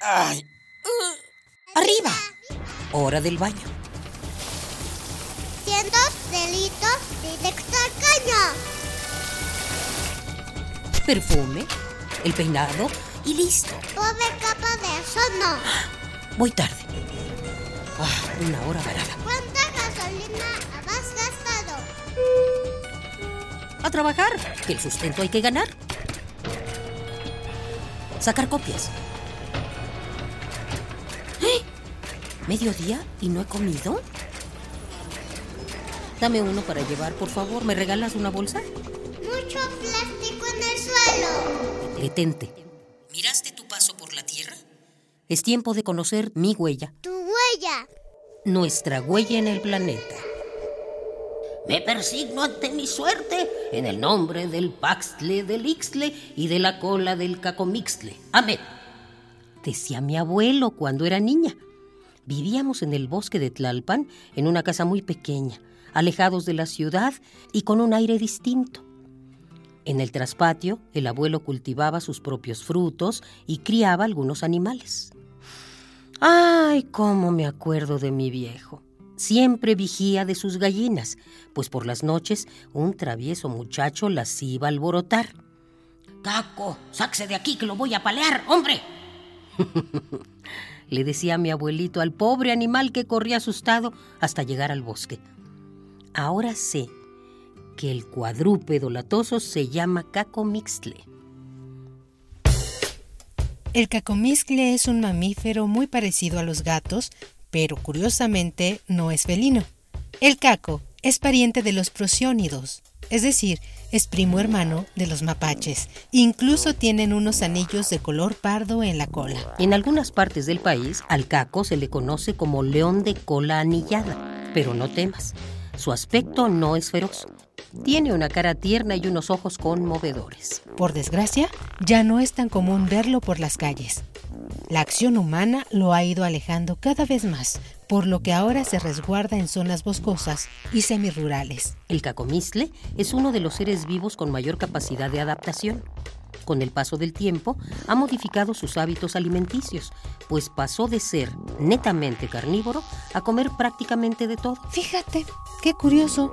¡Ay! ¡Arriba! Hora del baño. Cientos delitos directo al caño. Perfume, el peinado y listo. Pobre capa de eso no. Voy tarde. Ah, una hora varada. ¿Cuánta gasolina has gastado? A trabajar, que el sustento hay que ganar. Sacar copias. ¿Mediodía y no he comido? Dame uno para llevar, por favor. ¿Me regalas una bolsa? Mucho plástico en el suelo. Detente. ¿Miraste tu paso por la Tierra? Es tiempo de conocer mi huella, Tu huella. nuestra huella en el planeta. Me persigno ante mi suerte en el nombre del Paxtle, del Ixtle y de la cola del Cacomixtle. Amén. Decía mi abuelo cuando era niña. Vivíamos en el bosque de Tlalpan, en una casa muy pequeña, alejados de la ciudad y con un aire distinto. En el traspatio, el abuelo cultivaba sus propios frutos y criaba algunos animales. ¡Ay, cómo me acuerdo de mi viejo! Siempre vigía de sus gallinas, pues por las noches un travieso muchacho las iba a alborotar. Caco, sáquese de aquí que lo voy a palear, hombre. le decía mi abuelito al pobre animal que corría asustado hasta llegar al bosque. Ahora sé que el cuadrúpedo latoso se llama cacomixtle. El cacomixcle es un mamífero muy parecido a los gatos, pero curiosamente no es felino. El caco es pariente de los prosiónidos, es decir, es primo hermano de los mapaches. Incluso tienen unos anillos de color pardo en la cola. En algunas partes del país, al caco se le conoce como león de cola anillada, pero no temas, su aspecto no es feroz. Tiene una cara tierna y unos ojos conmovedores. Por desgracia, ya no es tan común verlo por las calles. La acción humana lo ha ido alejando cada vez más, por lo que ahora se resguarda en zonas boscosas y semirurales. El cacomistle es uno de los seres vivos con mayor capacidad de adaptación. Con el paso del tiempo, ha modificado sus hábitos alimenticios, pues pasó de ser netamente carnívoro a comer prácticamente de todo. Fíjate, qué curioso.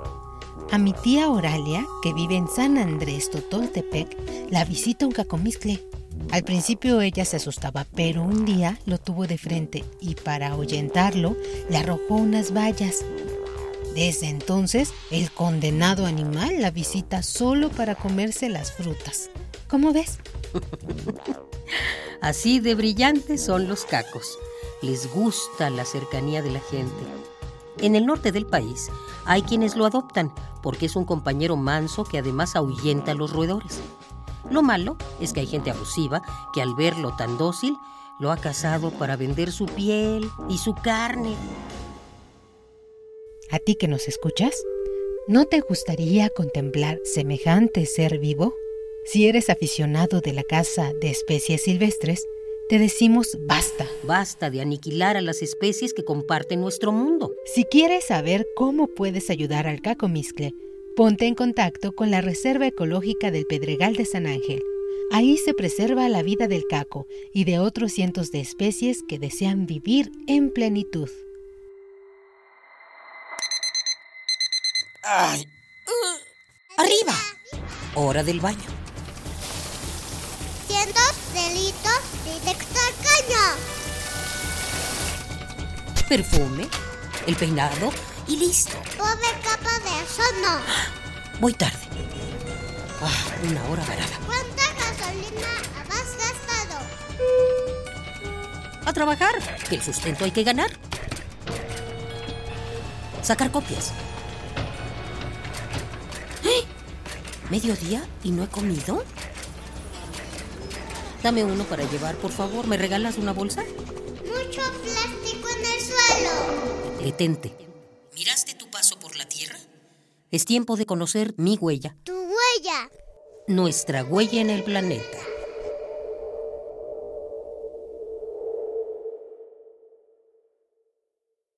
A mi tía Oralia, que vive en San Andrés Totoltepec, la visita un cacomiscle. Al principio ella se asustaba, pero un día lo tuvo de frente y para ahuyentarlo le arrojó unas vallas. Desde entonces, el condenado animal la visita solo para comerse las frutas. ¿Cómo ves? Así de brillantes son los cacos. Les gusta la cercanía de la gente. En el norte del país hay quienes lo adoptan porque es un compañero manso que además ahuyenta a los roedores. Lo malo es que hay gente abusiva que al verlo tan dócil lo ha cazado para vender su piel y su carne. ¿A ti que nos escuchas? ¿No te gustaría contemplar semejante ser vivo? Si eres aficionado de la caza de especies silvestres, te decimos basta. Basta de aniquilar a las especies que comparten nuestro mundo. Si quieres saber cómo puedes ayudar al cacomiscle, ponte en contacto con la Reserva Ecológica del Pedregal de San Ángel. Ahí se preserva la vida del caco y de otros cientos de especies que desean vivir en plenitud. ¡Ay! ¡Arriba! Hora del baño. Cientos delitos directo al caño. Perfume, el peinado y listo. Pobre capa de eso no. Voy tarde. Ah, una hora varada. ¿Cuánta gasolina has gastado? A trabajar, que el sustento hay que ganar. Sacar copias. ¡Eh! ¿Mediodía y no he comido? Dame uno para llevar, por favor. ¿Me regalas una bolsa? Mucho plástico en el suelo. Detente. ¿Miraste tu paso por la Tierra? Es tiempo de conocer mi huella, Tu huella. nuestra huella en el planeta.